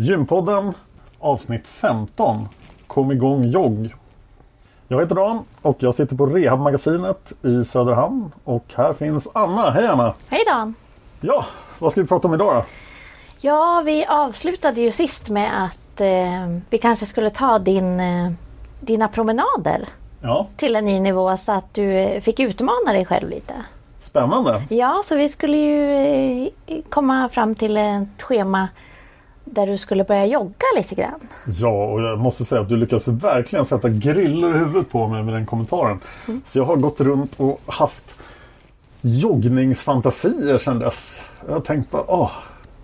Gympodden avsnitt 15 Kom igång jogg. Jag heter Dan och jag sitter på Rehabmagasinet i Söderhamn och här finns Anna. Hej Anna! Hej Dan! Ja, vad ska vi prata om idag då? Ja, vi avslutade ju sist med att eh, vi kanske skulle ta din, eh, dina promenader Ja, till en ny nivå så att du eh, fick utmana dig själv lite. spännande. Ja, så vi skulle ju eh, komma fram till ett schema där du skulle börja jogga lite grann. Ja, och jag måste säga att du lyckas verkligen sätta grillor i huvudet på mig med den kommentaren. För jag har gått runt och haft joggningsfantasier sedan dess. Jag har tänkt bara, åh,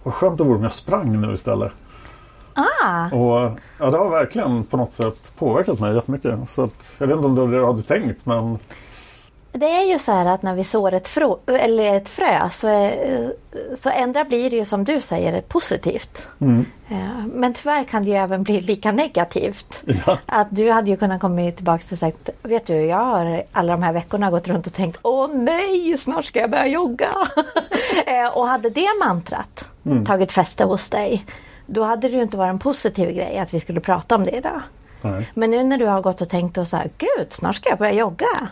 vad skönt det vore om jag sprang nu istället. Ah, Och ja, det har verkligen på något sätt påverkat mig jättemycket. Så att, jag vet inte om det var det du hade tänkt, men det är ju så här att när vi sår ett, frå, eller ett frö så, är, så ändra blir det ju som du säger positivt. Eh, Men tyvärr kan det ju även bli lika negativt. Ja. Att du hade ju kunnat komma tillbaka och sagt Vet du, jag har alla de här veckorna gått runt och tänkt Åh nej, snart ska jag börja jogga. Eh, och hade det mantrat tagit fäste hos dig Då hade det ju inte varit en positiv grej att vi skulle prata om det idag. nej. Men nu när du har gått och tänkt och så här, gud snart ska jag börja jogga.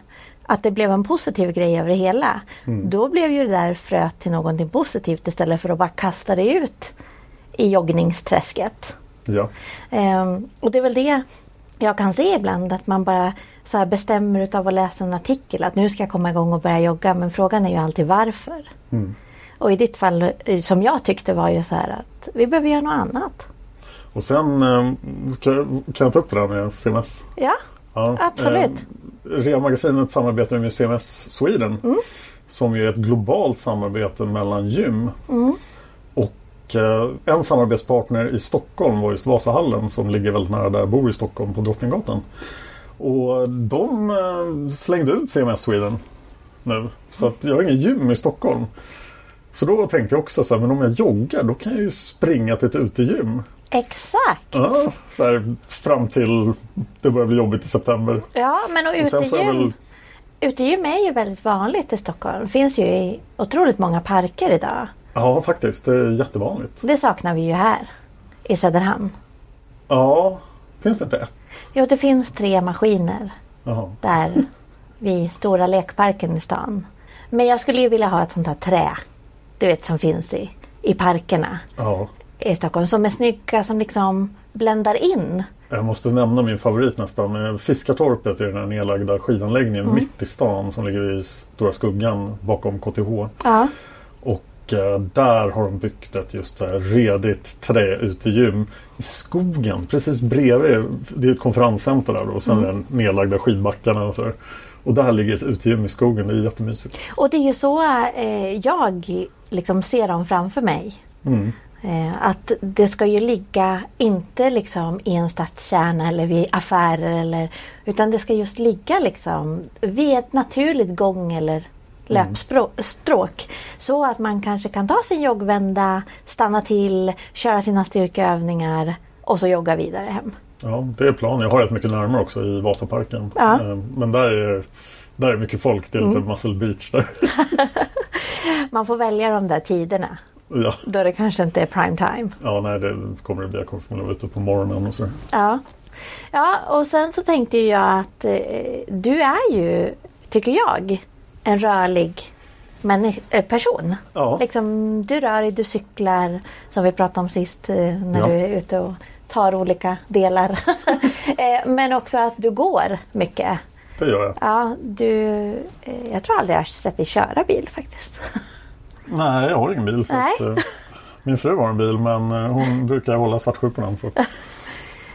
Att det blev en positiv grej över det hela. Då blev ju det där fröet till någonting positivt istället för att bara kasta det ut i joggningsträsket. Ja. Ehm, och det är väl det jag kan se ibland att man bara så bestämmer utav att läsa en artikel att nu ska jag komma igång och börja jogga men frågan är ju alltid varför. Och i ditt fall eh, som jag tyckte var ju så här att vi behöver göra något annat. Och sen eh, kan jag ta upp det där med CMS. Ja, Ja, Absolut. Eh, Rea-magasinet samarbetar med CMS Sweden. Mm. Som är ett globalt samarbete mellan gym. Mm. Och eh, en samarbetspartner i Stockholm var just Vasahallen som ligger väldigt nära där jag bor i Stockholm på Drottninggatan. Och de eh, slängde ut CMS Sweden nu. Så att jag har ingen gym i Stockholm. Så då tänkte jag också så här, men om jag joggar då kan jag ju springa till ett utegym. Exakt. Ja, så här, fram till det börjar bli jobbigt i september. Ja, men och utegym, väl- utegym är ju väldigt vanligt i Stockholm. Det finns ju i otroligt många parker idag. Ja, faktiskt. Det är jättevanligt. Det saknar vi ju här i Söderhamn. Ja, finns det inte ett? Jo, det finns tre maskiner Jaha. där vid stora lekparken i stan. Men jag skulle ju vilja ha ett sånt här trä. Du vet som finns i, i parkerna Ja. I Stockholm. Som är snygga som liksom bländar in. Jag måste nämna min favorit nästan. Eh, Fiskartorpet är den här nedlagda skidanläggningen Mm. mitt i stan som ligger i Stora Skuggan bakom KTH. Ja. Och eh, där har de byggt ett just här redigt träutegym i skogen precis bredvid. Det är ett konferenscenter där då, och sen Mm. den nedlagda skidbackarna och så. Och där ligger ett utegym i skogen. Det är jättemysigt. Och det är ju så eh, jag liksom ser dem framför mig. Mm. Eh, att det ska ju ligga inte liksom i en stadskärna eller vid affärer eller utan det ska just ligga liksom vid ett naturligt gång eller löpstråk. Så att man kanske kan ta sin joggvända, stanna till, köra sina styrkeövningar och så jogga vidare hem. Ja, det är planen. Jag har rätt mycket närmare också i Vasaparken. Ja. Eh, Men där är, där är mycket folk. Det är lite Muscle Beach där. Man får välja de där tiderna. Ja. Då det kanske inte är prime time. ja, nej det kommer det bli. Jag kommer förmodligen vara ute på morgonen och så. Ja. ja, och sen så tänkte jag att eh, du är ju, tycker jag, en rörlig eh, person. Ja. Liksom, du rör dig, du cyklar som vi pratade om sist eh, när Ja. du är ute och tar olika delar. Eh, Men också att du går mycket. Det gör jag. Ja, du, jag tror aldrig jag har sett dig köra bil faktiskt. Nej, jag har ingen bil. Så att, eh, min fru har en bil men eh, hon brukar hålla svartsjuporna. Så. att-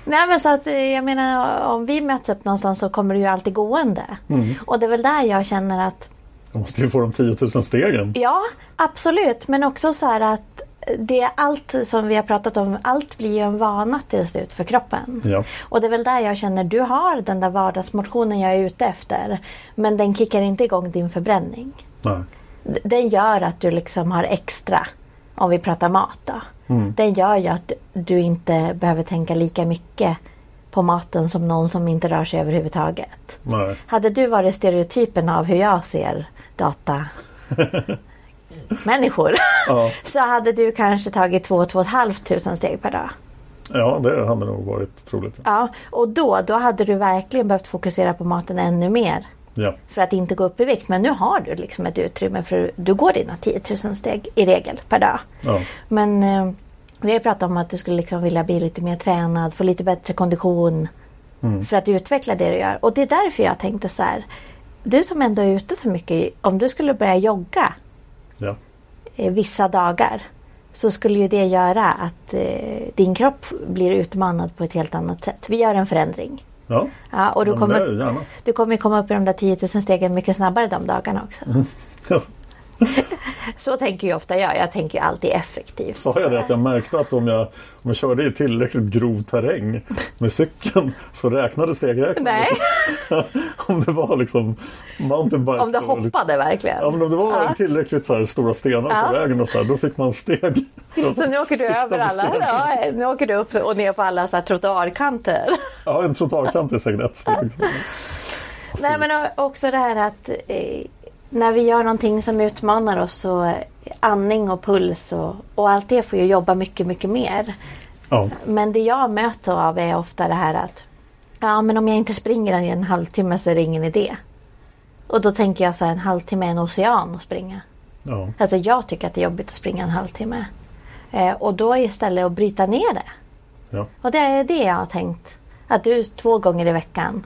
Nej men så att eh, jag menar om vi möts upp någonstans så kommer du ju alltid gående. Mm. Och det är väl där jag känner att Jag måste ju få de 10 000 stegen. Ja, absolut. Men också så här att det är allt som vi har pratat om, allt blir ju en vana till slut för kroppen. Ja. Och det är väl där jag känner, du har den där vardagsmotionen jag är ute efter. Men den kickar inte igång din förbränning. Nej. Den gör att du liksom har extra, om vi pratar mat då. Mm. Den gör ju att du inte behöver tänka lika mycket på maten som någon som inte rör sig överhuvudtaget. Nej. Hade du varit stereotypen av hur jag ser data människor Ja. så hade du kanske tagit 2-2 tusen steg per dag. Ja, det hade nog varit troligt. Ja, och då, då hade du verkligen behövt fokusera på maten ännu mer Ja. för att inte gå upp i vikt. Men nu har du liksom ett utrymme för du går dina 10 000 steg i regel per dag. Ja. Men eh, vi har ju pratat om att du skulle liksom vilja bli lite mer tränad, få lite bättre kondition för att utveckla det du gör. Och det är därför jag tänkte så här. Du som ändå är ute så mycket, om du skulle börja jogga Ja. eh, vissa dagar så skulle ju det göra att eh, din kropp blir utmanad på ett helt annat sätt. Vi gör en förändring. Ja. Ja, och du, kommer, du kommer komma upp i de där 10 000 stegen mycket snabbare de dagarna också. Ja. Så tänker ju ofta jag. Jag tänker alltid effektivt. Sa jag det att jag märkte att om jag, om jag körde i tillräckligt grov terräng med cykeln så räknade stegräknaren. Nej, om det var liksom mountainbike. om och lite- hoppade verkligen. Ja om det var Ja. tillräckligt så här stora stenar Ja. på vägen och så här, då fick man steg. Så nu åker du över alla, ja, nu åker du upp och ner på alla så här trottoarkanter. Ja en trottoarkant är säkert ett steg. Nej men också det här att eh, när vi gör någonting som utmanar oss så eh, andning och puls och, och allt det får ju jobba mycket, mycket mer. Ja. Men det jag möter av är ofta det här att ja men om jag inte springer i en halvtimme så är det ingen idé. Och då tänker jag så här en halvtimme är en ocean att springa. Ja. Alltså jag tycker att det är jobbigt att springa en halvtimme. Eh, och då istället att bryta ner det. Ja. Och det är det jag har tänkt. Att du två gånger i veckan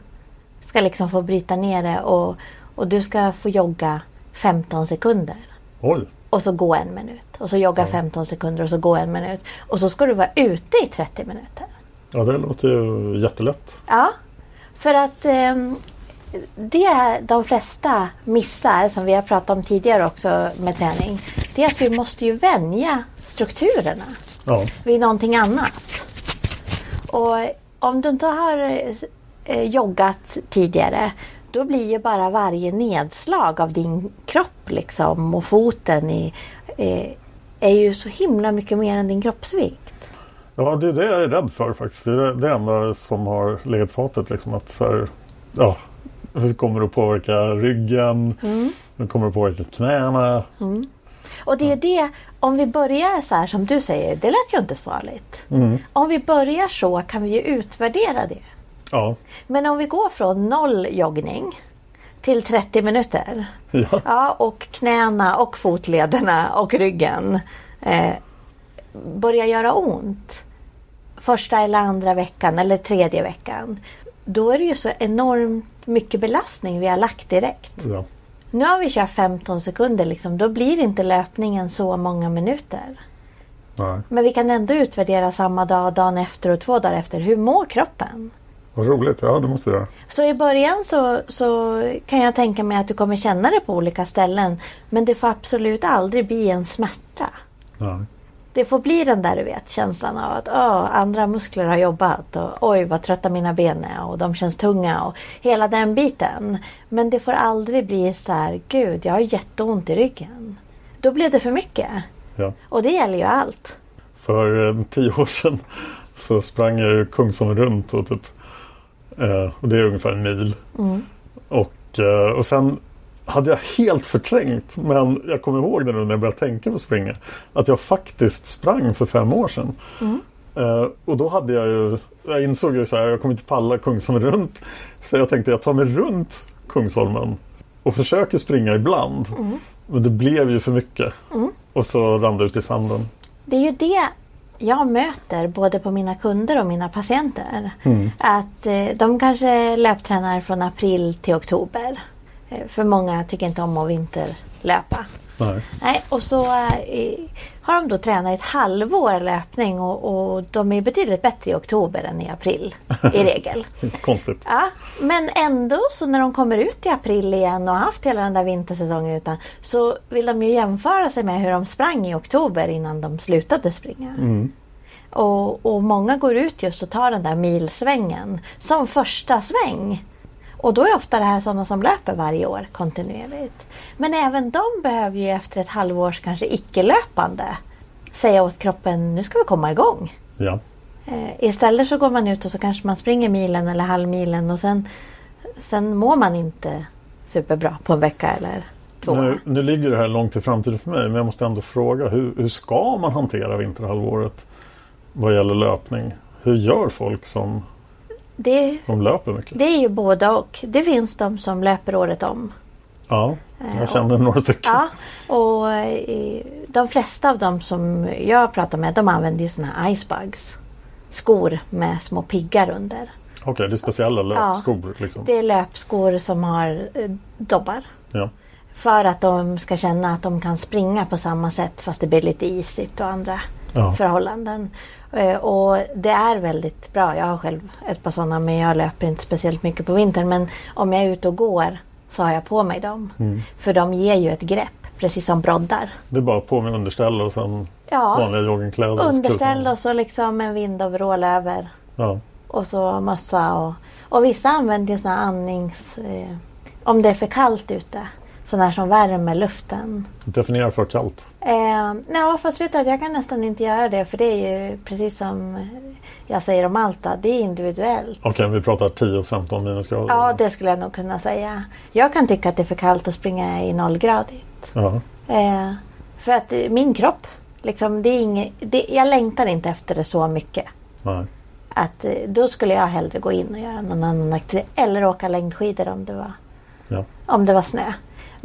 ska liksom få bryta ner det och, och du ska få jogga 15 sekunder. Oj. Och så gå en minut. Och så jogga 15 sekunder och så gå en minut. Och så ska du vara ute i 30 minuter. Ja det låter ju jättelätt. Ja, för att ehm, det de flesta missar, som vi har pratat om tidigare också med träning, det är att vi måste ju vänja strukturerna Ja. vid någonting annat. Och om du inte har eh, joggat tidigare då blir ju bara varje nedslag av din kropp liksom och foten i, eh, är ju så himla mycket mer än din kroppsvikt. Ja det är det jag är rädd för faktiskt. Det är det- enda som har legat fatet liksom att så här, ja, hur kommer det att påverka ryggen? Hur kommer det att påverka knäna? Och det är ju det, om vi börjar så här som du säger, det lät ju inte så farligt. Om vi börjar så kan vi ju utvärdera det. Ja. Men om vi går från noll joggning till 30 minuter. Ja. Ja, och knäna och fotlederna och ryggen eh, börjar göra ont. Första eller andra veckan eller tredje veckan. Då är det ju så enormt mycket belastning vi har lagt direkt. ja. Nu har vi kört 15 sekunder liksom. Då blir inte löpningen så många minuter. Nej. Men vi kan ändå utvärdera samma dag, dagen efter och två dagar efter. Hur mår kroppen? Vad roligt. Ja det måste jag göra. Så i början så, så kan jag tänka mig att du kommer känna det på olika ställen. Men det får absolut aldrig bli en smärta. Nej. Det får bli den där du vet känslan av att åh, andra muskler har jobbat och oj vad trötta mina ben är och de känns tunga och hela den biten. Men det får aldrig bli så här, gud jag har jätteont i ryggen. Då blev det för mycket. Ja. Och det gäller ju allt. För eh, tio år sedan så sprang jag ju Kungsholmen runt och typ och det är ungefär en mil. Och, eh, och sen hade jag helt förträngt men jag kommer ihåg det nu när jag började tänka på springa. Att jag faktiskt sprang för fem år sedan. Eh, och då hade jag ju, jag insåg ju så här, jag kommer inte palla Kungsholmen runt. Så jag tänkte jag tar mig runt Kungsholmen och försöker springa ibland. Men det blev ju för mycket. Och så rann det ut i sanden. Det är ju det jag möter både på mina kunder och mina patienter. Att eh, de kanske löptränar från april till oktober. Eh, för många tycker inte om att vinterlöpa. Nej. Nej, och så eh, har de då tränat ett halvår löpning och, och de är betydligt bättre i oktober än i april i regel. Konstigt. Ja, men ändå så när de kommer ut i april igen och har haft hela den där vintersäsongen utan så vill de ju jämföra sig med hur de sprang i oktober innan de slutade springa. Och, och många går ut just och tar den där milsvängen som första sväng. Och då är ofta det här sådana som löper varje år kontinuerligt. Men även de behöver ju efter ett halvårs kanske icke-löpande säga åt kroppen nu ska vi komma igång. Ja. Eh, istället så går man ut och så kanske man springer milen eller halvmilen och sen, sen mår man inte superbra på en vecka eller två. Nu, nu ligger det här långt i framtiden för mig men jag måste ändå fråga hur, hur ska man hantera vinterhalvåret vad gäller löpning? Hur gör folk som, Det, som löper mycket? det är ju både och. Det finns de som löper året om. Ja, Eh, jag känner några stycken. Ja, och eh, de flesta av dem som jag pratar med de använder ju såna här icebugs. Skor med små piggar under. Okej, det är speciella löpskor liksom. Det är löpskor som har eh, dobbar. Ja. För att de ska känna att de kan springa på samma sätt fast det blir lite isigt och andra Ja. förhållanden. Eh, Och det är väldigt bra. Jag har själv ett par sådana men jag löper inte speciellt mycket på vintern. Men om jag är ute och går så har jag på mig dem. Mm. För de ger ju ett grepp precis som broddar. Det är bara på med underställ och sen Ja, vanliga joggingkläder. underställ och så liksom en vindoverall över. Ja. Och så mössa och, och vissa använder ju här andnings... Eh, om det är för kallt ute. Sådana här som värmer luften. Definiera för kallt. Eh, nej, fast vet du att jag kan nästan inte göra det för det är ju precis som jag säger om allt. då, Det är individuellt. Okej, vi pratar 10-15 minusgrader. Ja, det skulle jag nog kunna säga. Jag kan tycka att det är för kallt att springa i nollgradigt. Ja. Eh, för att min kropp, liksom, det är inget, det, jag längtar inte efter det så mycket. Nej. Att, eh, då skulle jag hellre gå in och göra någon annan aktivitet. Eller åka längdskidor om det var, Ja. om det var snö.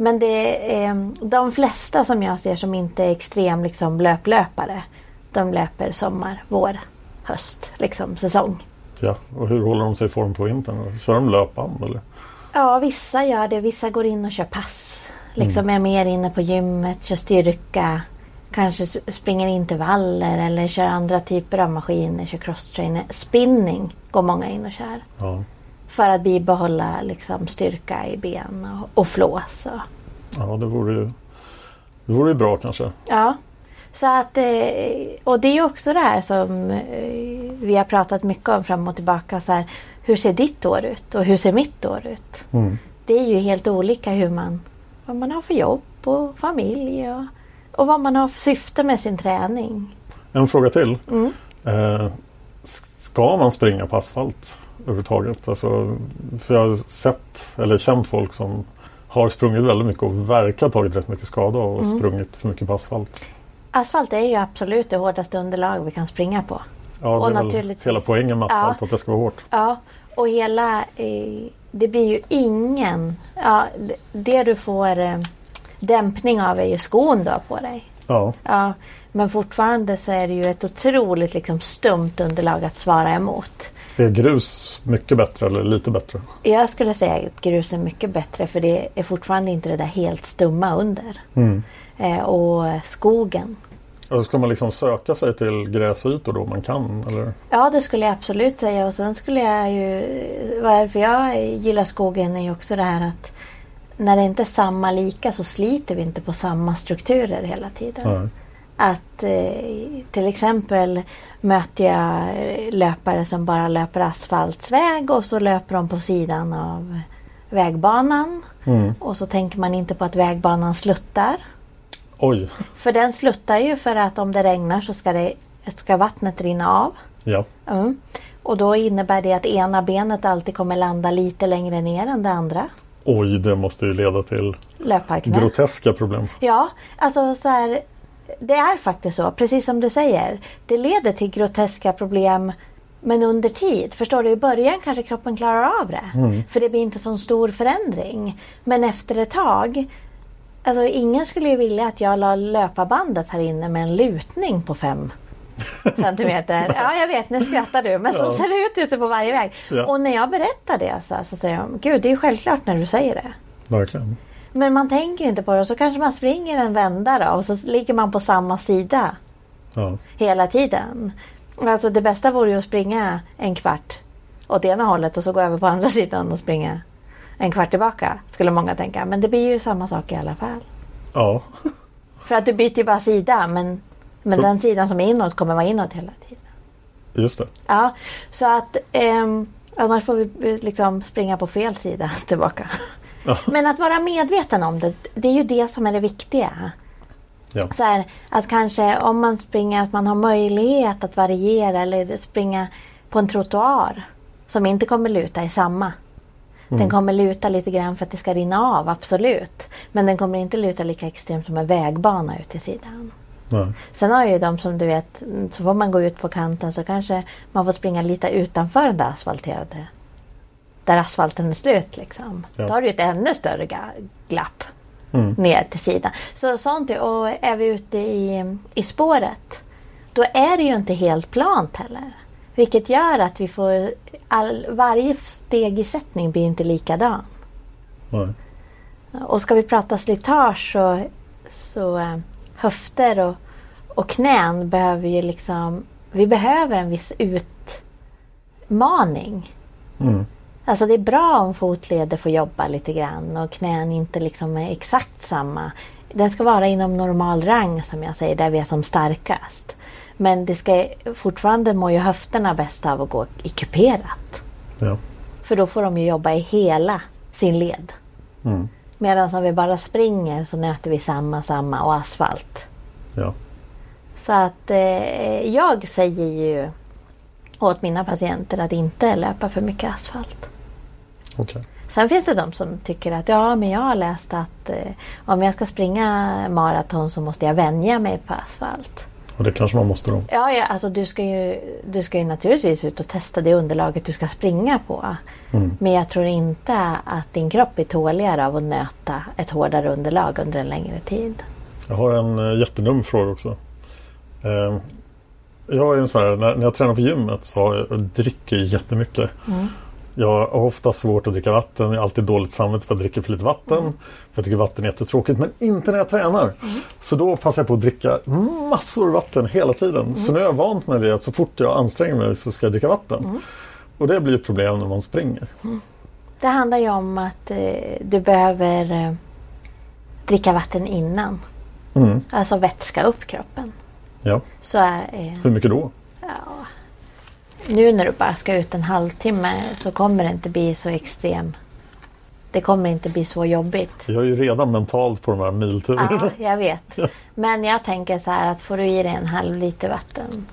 Men det är, eh, de flesta som jag ser som inte är extrem liksom, löplöpare. De löper sommar, vår, höst, liksom säsong. ja. Och hur håller de sig i form på vintern? Kör de löpband eller? Ja, vissa gör det. Vissa går in och kör pass. Liksom är mer inne på gymmet, kör styrka. Kanske springer intervaller eller kör andra typer av maskiner. Kör crosstrainer. Spinning går många in och kör. Ja. För att bibehålla liksom, styrka i ben och, och flås. Och, Ja, det vore ju det vore ju bra kanske. ja. Så att, eh, och det är också det här som eh, vi har pratat mycket om fram och tillbaka. Så här, hur ser ditt år ut och hur ser mitt år ut? Mm. Det är ju helt olika hur man, vad man har för jobb och familj och, och vad man har för syfte med sin träning. En fråga till. Mm. Eh, ska man springa på asfalt överhuvudtaget? Alltså, för jag har sett eller känt folk som har sprungit väldigt mycket och verkar tagit rätt mycket skada och Mm. sprungit för mycket på asfalt. Asfalt är ju absolut det hårdaste underlag vi kan springa på. Ja, Och det är väl naturligtvis- hela poängen med asfalt, Ja. att det ska vara hårt. Ja, och hela... Eh, det blir ju ingen... Ja, det du får eh, dämpning av är ju skon du har på dig. Ja, Ja, men fortfarande så är det ju ett otroligt liksom, stumt underlag att svara emot. Är grus mycket bättre eller lite bättre? Jag skulle säga att grus är mycket bättre för det är fortfarande inte det där helt stumma under. Mm. Eh, och skogen. Och ska man liksom söka sig till gräsytor då man kan? Eller? Ja det skulle jag absolut säga och sen skulle jag ju Varför jag gillar skogen är ju också det här att När det inte är samma lika så sliter vi inte på samma strukturer hela tiden. Nej. Att eh, till exempel möter jag löpare som bara löper asfaltsväg och så löper de på sidan av vägbanan. Mm. Och så tänker man inte på att vägbanan sluttar. Oj. För den sluttar ju för att om det regnar så ska, det, ska vattnet rinna av. Ja. Mm. Och då innebär det att ena benet alltid kommer landa lite längre ner än det andra. Oj, det måste ju leda till Löparknä. groteska problem. Ja, alltså så här. Det är faktiskt så, precis som du säger. Det leder till groteska problem men under tid. Förstår du? I början kanske kroppen klarar av det. För det blir inte så stor förändring. Men efter ett tag. Alltså ingen skulle ju vilja att jag la löparbandet här inne med en lutning på fem centimeter. Ja, jag vet, nu skrattar du. Men så Ja. ser det ut ute på varje väg. Ja. Och när jag berättar det så, så säger de, gud det är ju självklart när du säger det. Verkligen. Men man tänker inte på det så kanske man springer en vända då och så ligger man på samma sida Ja. hela tiden. Alltså det bästa vore ju att springa en kvart åt ena hållet och så gå över på andra sidan och springa en kvart tillbaka. Skulle många tänka. Men det blir ju samma sak i alla fall. Ja. För att du byter ju bara sida men, men Så- den sidan som är inåt kommer vara inåt hela tiden. Just det. Ja, så att ehm, annars får vi eh, liksom springa på fel sida tillbaka. Ja. Men att vara medveten om det, det är ju det som är det viktiga. Ja. Så här, att kanske om man springer att man har möjlighet att variera eller springa på en trottoar som inte kommer luta i samma. Den kommer luta lite grann för att det ska rinna av, absolut. Men den kommer inte luta lika extremt som en vägbana ut till sidan. Nej. Sen har ju de som du vet, så får man gå ut på kanten så kanske man får springa lite utanför den där asfalterade. Där asfalten är slut liksom. Ja. Då har du ett ännu större glapp Mm. ner till sidan. Så sånt, och är vi ute i, i spåret då är det ju inte helt plant heller. Vilket gör att vi får all, varje steg i sättning blir inte likadan. Nej. Och ska vi prata slitage så, så eh, höfter och, och knän behöver ju liksom Vi behöver en viss utmaning. Mm. Alltså det är bra om fotleder får jobba lite grann och knän inte liksom är exakt samma. Den ska vara inom normal rang som jag säger, där vi är som starkast. Men det ska fortfarande mår ju höfterna bäst av att gå i kuperat. Ja. För då får de ju jobba i hela sin led. Mm. Medan om vi bara springer så nöter vi samma, samma och asfalt. Ja. Så att eh, jag säger ju åt mina patienter att inte löpa för mycket asfalt. Okej. Sen finns det de som tycker att ja, men jag har läst att eh, om jag ska springa maraton så måste jag vänja mig på asfalt. Och det kanske man måste då. Ja, ja alltså du ska, ju, du ska ju naturligtvis ut och testa det underlaget du ska springa på. Mm. Men jag tror inte att din kropp är tåligare av att nöta ett hårdare underlag under en längre tid. Jag har en uh, jättedum fråga också. Eh, jag är en sån här, när, när jag tränar på gymmet så jag, jag dricker jättemycket. Jag har ofta svårt att dricka vatten. Jag har alltid dåligt samvete för att jag dricker för lite vatten. För jag tycker vatten är jättetråkigt. Men inte när jag tränar. Så då passar jag på att dricka massor vatten hela tiden. Så nu har jag vant mig vid att så fort jag anstränger mig så ska jag dricka vatten. Och det blir ett problem när man springer. Det handlar ju om att eh, du behöver eh, dricka vatten innan. Mm. Alltså vätska upp kroppen. Ja. Så eh, Hur mycket då? Nu när du bara ska ut en halvtimme så kommer det inte bli så extrem. Det kommer inte bli så jobbigt. Jag är ju redan mentalt på de här milturerna. Ja, jag vet. Men jag tänker så här att får du i dig en halv liter vatten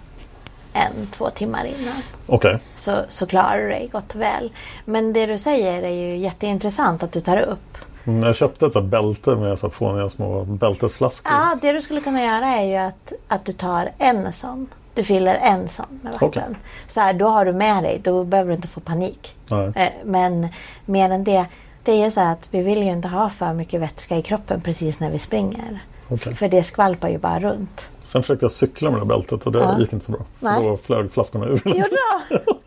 en, två timmar innan Okej. så, så klarar du dig gott och väl. Men det du säger är ju jätteintressant att du tar upp. Mm, Jag köpte ett bälte med så här fåniga små bältesflaskor. Ja, det du skulle kunna göra är ju att, att du tar en sån. Du fyller en sån med vatten. Okej. Så här, då har du med dig, då behöver du inte få panik. Nej. Eh, Men mer än det, det är ju så här att vi vill ju inte ha för mycket vätska i kroppen precis när vi springer. Okej. För det skvalpar ju bara runt. Sen försökte jag cykla med det bältet och det Ja. gick inte så bra. Nej. Då flög flaskorna ur. Jo då.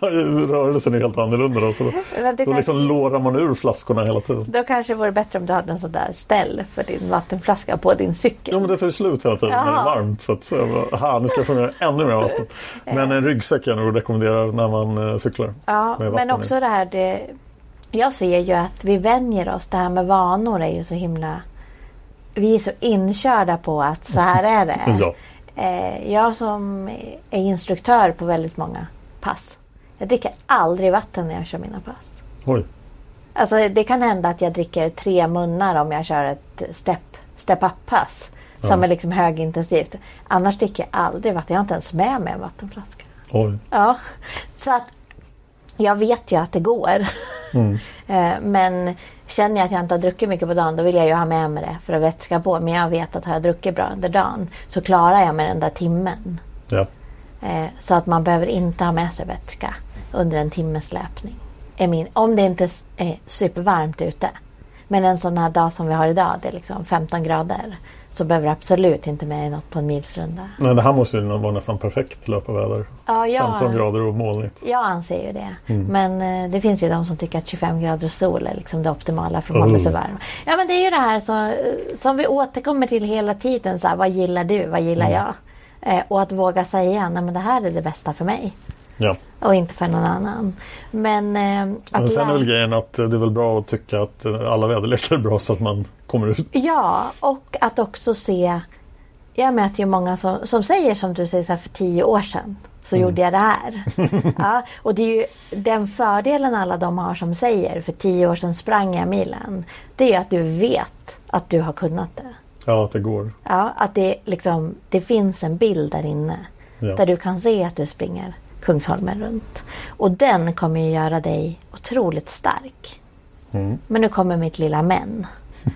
Rörelsen är helt annorlunda då. Så då, liksom kanske- lårar man ur flaskorna hela tiden. Då kanske det vore bättre om du hade en sån där ställ för din vattenflaska på din cykel. Jo men det tar ju slut hela tiden när det är Jaha. varmt. Så att, så jag bara, aha, nu ska jag få med ännu mer vatten. Men en ryggsäck är nog rekommenderar när man eh, cyklar. Ja, men i. också det här det, Jag ser ju att vi vänjer oss. Det här med vanor är ju så himla vi är så inkörda på att så här är det. Ja. Eh, jag som är instruktör på väldigt många pass. Jag dricker aldrig vatten när jag kör mina pass. Oj. Alltså det kan hända att jag dricker tre munnar om jag kör ett step, step up-pass. Som Ja. är liksom högintensivt. Annars dricker jag aldrig vatten. Jag har inte ens med mig en vattenflaska. Oj. Ja, så att jag vet ju att det går. Mm. Eh, Men känner jag att jag inte har druckit mycket på dagen då vill jag ju ha med mig det för att vätska på. Men jag vet att har jag druckit bra under dagen så klarar jag mig den där timmen. Ja. Eh, Så att man behöver inte ha med sig vätska under en timmes löpning. Är min, om det inte är supervarmt ute. Men en sån här dag som vi har idag, det är liksom 15 grader. Så behöver du absolut inte med dig något på en milsrunda. Nej, det här måste ju vara nästan perfekt löparväder. Ja, jag- 15 grader och molnigt. Jag anser ju det. Mm. Men eh, det finns ju de som tycker att 25 grader och sol är liksom det optimala för att man Oh. blir så varm. Ja men det är ju det här så, eh, som vi återkommer till hela tiden. Så här, vad gillar du? Vad gillar Mm. jag? Eh, och att våga säga nej men det här är det bästa för mig. Ja. Och inte för någon annan. Men eh, att Men sen är väl grejen att det är väl bra att tycka att eh, alla väderlekar är bra så att man kommer ut. Ja, och att också se. Jag möter ju många som, som säger som du säger så här, för tio år sedan. Så gjorde jag det här. ja, och det är ju den fördelen alla de har som säger för tio år sedan sprang jag milen. Det är att du vet att du har kunnat det. Ja, att det går. Ja, att det, liksom, det finns en bild där inne. Ja. Där du kan se att du springer Kungsholmen runt. Och den kommer ju göra dig otroligt stark. Mm. Men nu kommer mitt lilla men.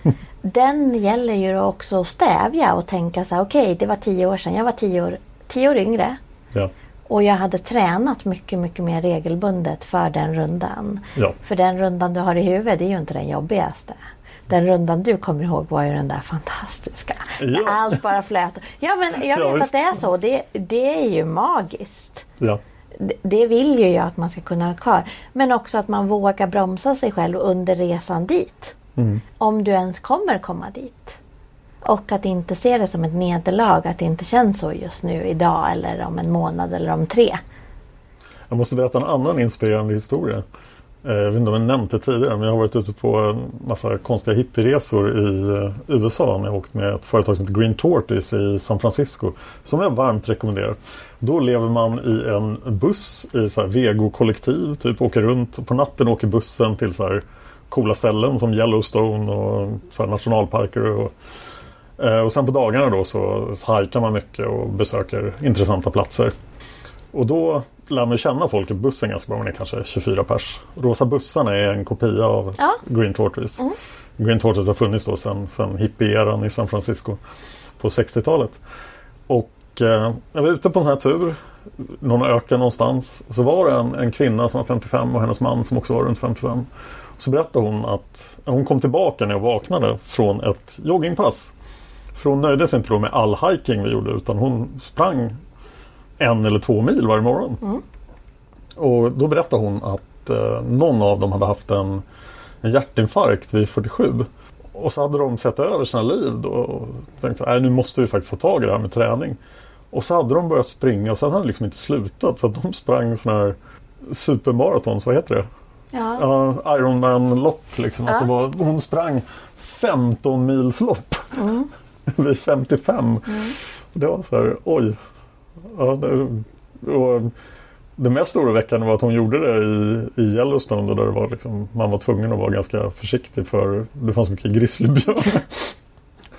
Den gäller ju också att stävja och tänka så här, okej det var tio år sedan, jag var tio år, tio år yngre. Ja. Och jag hade tränat mycket, mycket mer regelbundet för den rundan. Ja. För den rundan du har i huvudet det är ju inte den jobbigaste. Den rundan du kommer ihåg var ju den där fantastiska. Ja. Allt bara flöt. Ja men jag Ja, vet visst. att det är så. Det, det är ju magiskt. Ja. Det- vill ju jag att man ska kunna ha kvar. Men också att man vågar bromsa sig själv under resan dit. Mm. Om du ens kommer komma dit. Och att inte se det som ett nederlag. Att det inte känns så just nu idag eller om en månad eller om tre. Jag måste berätta en annan inspirerande historia. Eh, jag vet inte om jag nämnt det tidigare men jag har varit ute på en massa konstiga hippieresor i eh, USA när jag åkt med ett företag som heter Green Tortoise i San Francisco. Som jag varmt rekommenderar. Då lever man i en buss i så här vegokollektiv. Typ åker runt. På natten åker bussen till så här coola ställen som Yellowstone och så här nationalparker. Och, eh, och sen på dagarna då så hajkar man mycket och besöker intressanta platser. Och då lär man känna folk i bussen ganska bra, man är kanske 24 pers. Rosa bussarna är en kopia av Ja. Green Tortoise. Green Tortoise har funnits då sedan, sedan hippie-eran i San Francisco på 60-talet. Och eh, jag var ute på en sån här tur, någon öken någonstans. Och så var det en, en kvinna som var 55 och hennes man som också var runt 55. Så berättade hon att hon kom tillbaka när jag vaknade från ett joggingpass. För hon nöjde sig inte då med all hiking vi gjorde utan hon sprang en eller två mil varje morgon. Och då berättade hon att eh, någon av dem hade haft en, en hjärtinfarkt vid 47. Och så hade de sett över sina liv då och tänkt "Nej, nu måste vi faktiskt ta tag i det här med träning. Och så hade de börjat springa och sen hade de liksom inte slutat så att de sprang sådana här supermaratons, vad heter det? Ja. Ja, Ironman-lopp liksom. Att det var, hon sprang 15 mils lopp vid 55. Och Det var så här, oj. Ja, det, och det mest oroväckande var att hon gjorde det i, i Yellowstone där det var liksom, man var tvungen att vara ganska försiktig för det fanns mycket grizzlybjörnar.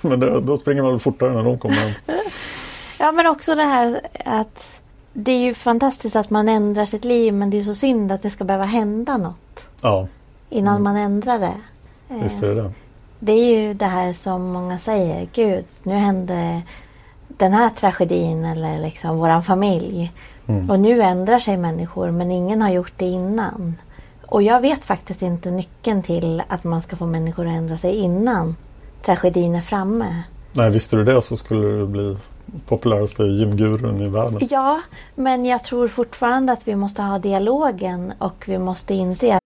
Men det, då springer man väl fortare när de kommer. Ja men också det här att det är ju fantastiskt att man ändrar sitt liv men det är så synd att det ska behöva hända något Ja, innan man ändrar det. Eh, visst är det det. Det är ju det här som många säger. Gud, nu hände den här tragedin eller liksom våran familj. Och nu ändrar sig människor men ingen har gjort det innan. Och jag vet faktiskt inte nyckeln till att man ska få människor att ändra sig innan tragedin är framme. Nej, visste du det så skulle du bli populäraste gymgurun i världen. Ja, men jag tror fortfarande att vi måste ha dialogen och vi måste inse att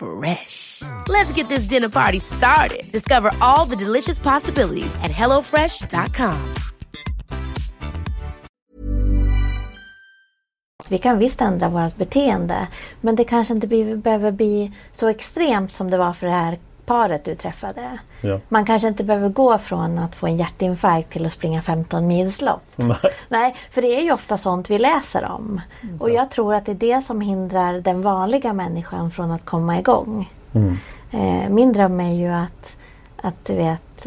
Fresh. Let's get this dinner party started. Discover all the delicious possibilities at hellofresh.com. Vi kan visst ändra vårt beteende. Men det kanske inte behöver bli så extremt som det var för det här paret du träffade. Ja. Man kanske inte behöver gå från att få en hjärtinfarkt till att springa 15 milslopp. Nej. Nej, för det är ju ofta sånt vi läser om. Och jag tror att det är det som hindrar den vanliga människan från att komma igång. Eh, min dröm är ju att, att du vet,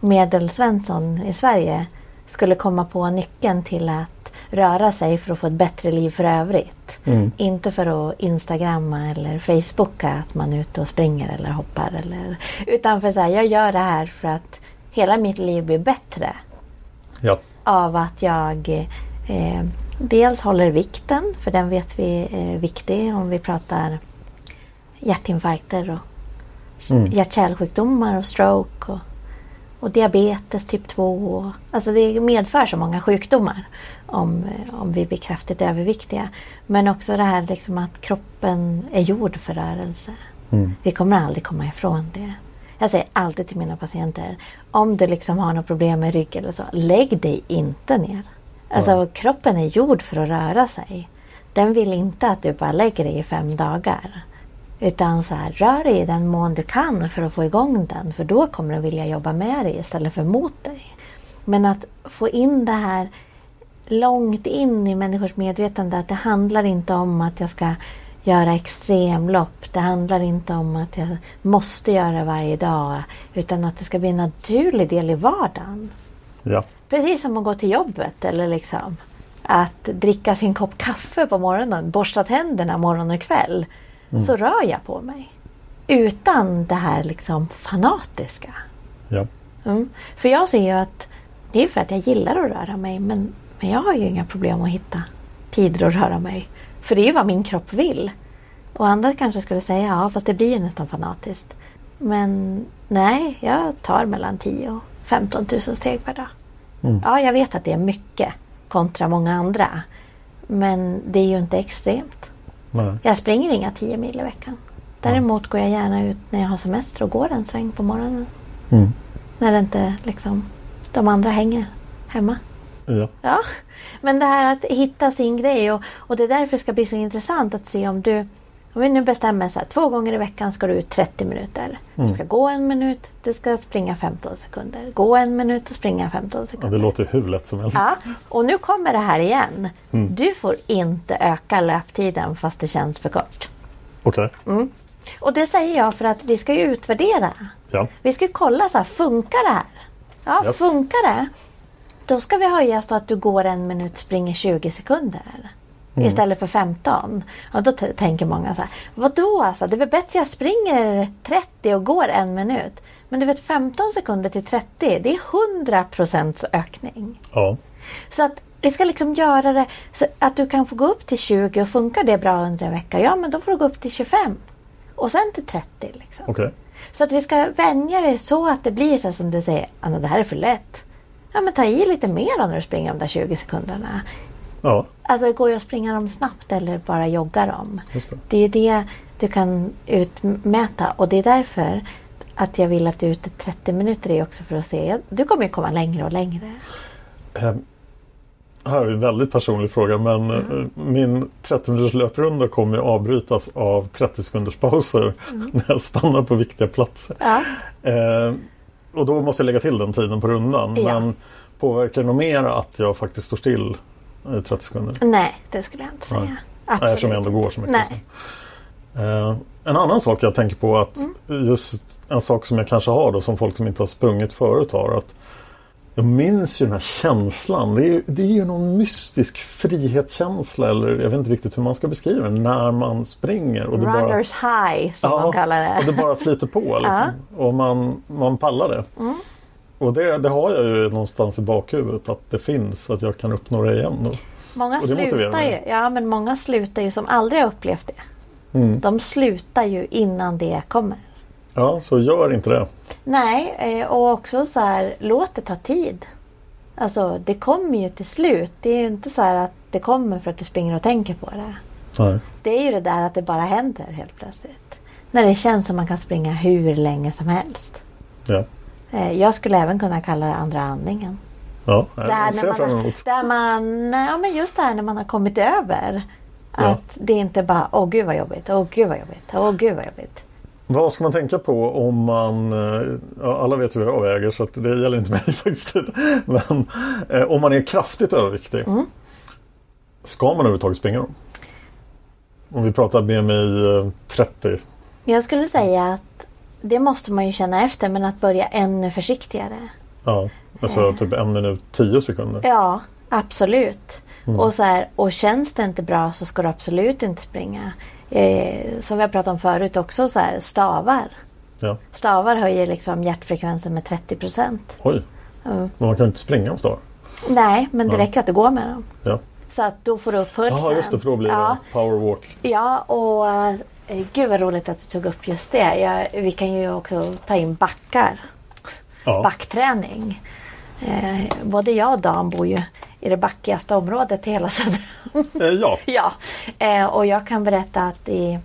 medelsvensson i Sverige skulle komma på nyckeln till att röra sig för att få ett bättre liv för övrigt. Inte för att instagramma eller facebooka att man är ute och springer eller hoppar. Eller, utan för att jag gör det här för att hela mitt liv blir bättre Ja. av att jag eh, dels håller vikten, för den vet vi är viktig om vi pratar hjärtinfarkter och hjärt-kärlsjukdomar och stroke och, och diabetes typ 2. Och, alltså det medför så många sjukdomar om, om vi blir kraftigt överviktiga. Men också det här liksom att kroppen är gjord för rörelse. Vi kommer aldrig komma ifrån det. Jag säger alltid till mina patienter, om du liksom har något problem med rygg eller så, lägg dig inte ner. Alltså kroppen är gjord för att röra sig. Den vill inte att du bara lägger dig i fem dagar. Utan så här, rör dig i den mån du kan för att få igång den. För då kommer den vilja jobba med dig istället för mot dig. Men att få in det här långt in i människors medvetande att det handlar inte om att jag ska göra extremlopp. Det handlar inte om att jag måste göra varje dag. Utan att det ska bli en naturlig del i vardagen. Ja. Precis som att gå till jobbet eller liksom att dricka sin kopp kaffe på morgonen, borsta tänderna morgon och kväll. Så rör jag på mig. Utan det här liksom fanatiska. Ja. Mm. För jag ser ju att det är för att jag gillar att röra mig men, men jag har ju inga problem att hitta tider att röra mig. För det är ju vad min kropp vill. Och andra kanske skulle säga ja fast det blir ju nästan fanatiskt. Men nej, jag tar mellan 10 och 15 000 steg per dag. Ja, jag vet att det är mycket kontra många andra. Men det är ju inte extremt. Nej. Jag springer inga 10 mil i veckan. Däremot går jag gärna ut när jag har semester och går en sväng på morgonen. Mm. När det inte liksom de andra hänger hemma. Ja. Ja, men det här att hitta sin grej och, och det är därför det ska bli så intressant att se om du om vi nu bestämmer så här, två gånger i veckan ska du ut 30 minuter. Du ska gå en minut, du ska springa 15 sekunder. Gå en minut och springa 15 ja, sekunder. det låter hur lätt som helst. Ja, och nu kommer det här igen. Du får inte öka löptiden fast det känns för kort. Okej. Och det säger jag för att vi ska ju utvärdera. Ja. Vi ska ju kolla så här, funkar det här? Ja, Yes. funkar det? Då ska vi höja så att du går en minut, springer 20 sekunder. Istället för 15. Ja, då tänker många så här. Vadå alltså? Det är väl bättre jag springer 30 och går en minut. Men du vet 15 sekunder till 30. Det är 100 procents ökning. Ja. Så att vi ska liksom göra det så att du kan få gå upp till 20 och funkar det bra under en vecka. Ja men då får du gå upp till 25. Och sen till 30 liksom. Okej. Så att vi ska vänja det så att det blir så som du säger. Anna det här är för lätt. Ja men ta i lite mer när du springer de där 20 sekunderna. Ja. Alltså går ju att springa dem snabbt eller bara jogga dem. Just det. Det är ju det du kan utmäta och det är därför att jag vill att du är ute 30 minuter är också för att se. Du kommer ju komma längre och längre. Ehm, här är en väldigt personlig fråga men Mm. min 30 minuters löprunda kommer ju avbrytas av 30 sekunders pauser när jag stannar på viktiga platser. Ja. Eh, och då måste jag lägga till den tiden på rundan. Ja. Men påverkar det nog mer att jag faktiskt står still 30 sekunder? Nej, det skulle jag inte säga. Nej. Absolut. Nej, eftersom jag ändå går så mycket. Nej. Eh, en annan sak jag tänker på att Mm. just en sak som jag kanske har då som folk som inte har sprungit förut har. Att jag minns ju den här känslan. Det är, ju- det är ju någon mystisk frihetskänsla eller jag vet inte riktigt hur man ska beskriva det. När man springer. Och det bara, Runners high som Ja, man kallar det. och det bara flyter på liksom. Och man, man pallar det. Mm. Och det, det har jag ju någonstans i bakhuvudet att det finns. Att jag kan uppnå det igen. Då. Många Och det slutar ju, ja men många slutar ju som aldrig har upplevt det. Mm. De slutar ju innan det kommer. Ja, så gör inte det. Nej, eh, och också så här, låt det ta tid. Alltså det kommer ju till slut. Det är ju inte så här att det kommer för att du springer och tänker på det. Nej. Det är ju det där att det bara händer helt plötsligt. När det känns som man kan springa hur länge som helst. Ja. Eh, Jag skulle även kunna kalla det andra andningen. Ja, här ser när man, där man, ja men just det här när man har kommit över. Ja. Att det inte bara, åh gud vad jobbigt, åh gud vad jobbigt, åh gud vad jobbigt. Vad ska man tänka på om man, eh, ja, alla vet hur jag väger så att det gäller inte mig faktiskt. Men eh, om man är kraftigt överviktig. Mm. Ska man överhuvudtaget springa då? Om vi pratar BMI eh, 30. Jag skulle säga att det måste man ju känna efter men att börja ännu försiktigare. Ja, alltså typ en minut 10 sekunder. Ja, absolut. Och, så här, och känns det inte bra så ska du absolut inte springa. Eh, som vi har pratat om förut också, så här, stavar. Ja. Stavar höjer liksom hjärtfrekvensen med 30 procent. Oj, men man kan inte springa om stavar. Nej, men det räcker att du går med dem. Ja. Så att då får du upp pulsen. Jaha, just det, för då blir ja, det powerwalk. Ja, och eh, gud vad roligt att du tog upp just det. Jag, vi kan ju också ta in backar. Ja. Backträning. Eh, både jag och Dan bor ju i det backigaste området i hela Söderhamn. Eh, ja, ja, eh, och jag kan berätta att i,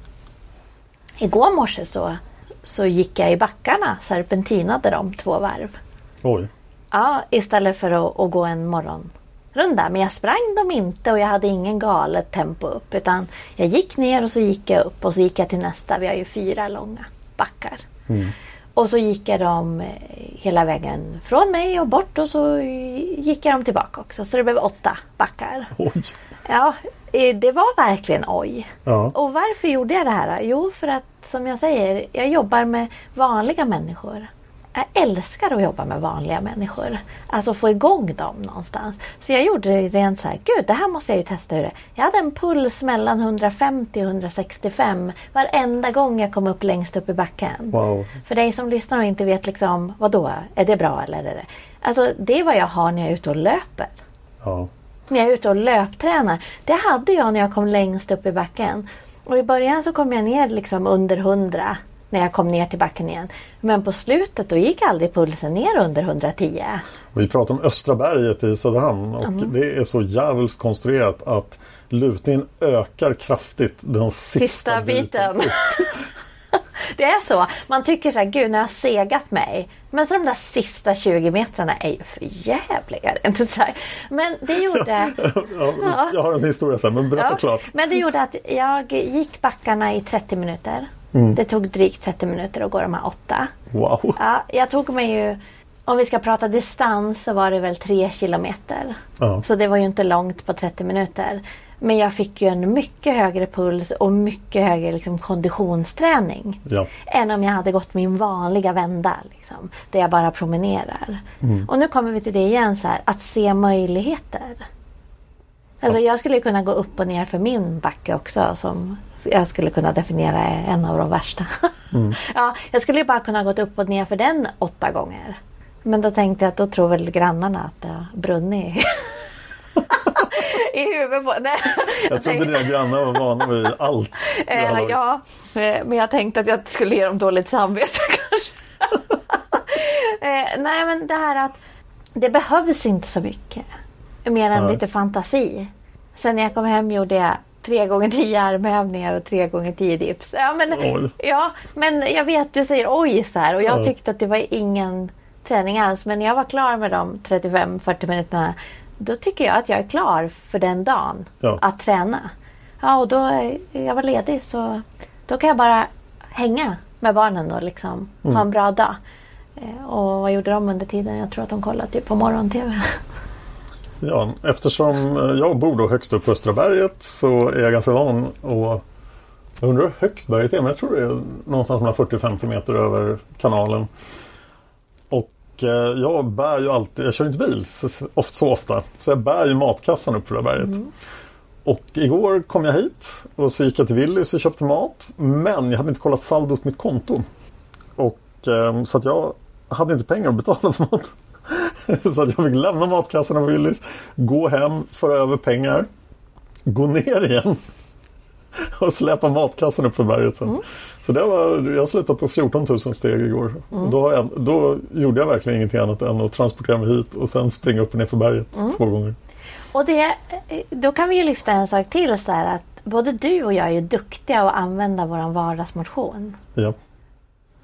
igår morse så, så gick jag i backarna, serpentinade dem två varv. oj. Ja, istället för att, att gå en morgonrunda. Men jag sprang dem inte och jag hade ingen galet tempo upp. Utan jag gick ner och så gick jag upp och så gick jag till nästa. Vi har ju fyra långa backar. Och så gick jag dem eh, hela vägen från mig och bort och så gick jag dem tillbaka också. Så det blev åtta backar. Oj. Ja, eh, det var verkligen oj. Ja. Och varför gjorde jag det här? Jo, för att som jag säger, jag jobbar med vanliga människor. Jag älskar att jobba med vanliga människor. Alltså få igång dem någonstans. Så jag gjorde det rent så här, gud det här måste jag ju testa hur det är. Jag hade en puls mellan 150 och 165 varenda gång jag kom upp längst upp i backen. Wow. För dig som lyssnar och inte vet liksom, vad då? Är det bra eller är det? Alltså det är vad jag har när jag är ute och löper Ja. när jag är ute och löptränar. Det hade jag när jag kom längst upp i backen. Och i början så kom jag ner liksom under 100 när jag kom ner till backen igen. Men på slutet då gick aldrig pulsen ner under 110. Vi pratar om Östra berget i Söderhamn och det är så jävligt konstruerat att lutningen ökar kraftigt den sista, Sista biten. det är så. Man tycker så här, gud nu har jag segat mig. Men så de där sista 20 metrarna är ju för jävliga. Inte så här. Men det gjorde... Ja, jag har en historia sen men berätta Ja, klart. Men det gjorde att jag gick backarna i 30 minuter. Mm. Det tog drygt 30 minuter att gå de här åtta. Wow. Ja, jag tog mig ju, om vi ska prata distans så var det väl 3 kilometer. Ja. Så det var ju inte långt på 30 minuter. Men jag fick ju en mycket högre puls och mycket högre liksom, konditionsträning. Ja. Än om jag hade gått min vanliga vända. Liksom, där jag bara promenerar. Mm. Och nu kommer vi till det igen, så här, att se möjligheter. Alltså jag skulle kunna gå upp och ner för min backe också. Som jag skulle kunna definiera är en av de värsta. ja, jag skulle ju bara kunna gått upp och ner för den åtta gånger. Men då tänkte jag att då tror väl grannarna att det har brunnit i huvudet på Nej, Jag trodde dina grannar var vana vid allt. Eh, ja, eh, men jag tänkte att jag skulle ge dem dåligt samvete kanske. eh, nej men det här att det behövs inte så mycket. Mer än Nej. lite fantasi. Sen när jag kom hem gjorde jag tre gånger tio armhävningar och tre gånger tio dips. Ja men, Oj. ja, men jag vet du säger oj så här och jag Ja. tyckte att det var ingen träning alls. Men när jag var klar med de 35-40 minuterna då tycker jag att jag är klar för den dagen Ja. att träna. Ja, och då är jag var ledig så då kan jag bara hänga med barnen och liksom Mm. ha en bra dag. Eh, Och vad gjorde de under tiden? Jag tror att de kollade typ på morgon-tv. Ja, eftersom eh, jag bor då högst upp på Östra berget så är jag ganska van och jag undrar hur högt berget är men jag tror det är någonstans mellan 40-50 meter över kanalen. Och eh, jag bär ju alltid, jag kör inte bil så, ofta, så ofta, så jag bär ju matkassan upp för det berget. Och igår kom jag hit och så gick jag till Willys och köpte mat. Men jag hade inte kollat saldot på mitt konto. Och, eh, så att jag hade inte pengar att betala för mat. så att jag fick lämna matkassarna på Willys, gå hem, föra över pengar, gå ner igen och släpa matkassen upp för berget sen. Så det var, jag slutade på 14 000 steg igår. Och då, jag, då gjorde jag verkligen ingenting annat än att transportera mig hit och sen springa upp och ner för berget två gånger. Och det, då kan vi ju lyfta en sak till så här att både du och jag är ju duktiga att använda våran vardagsmotion. Ja.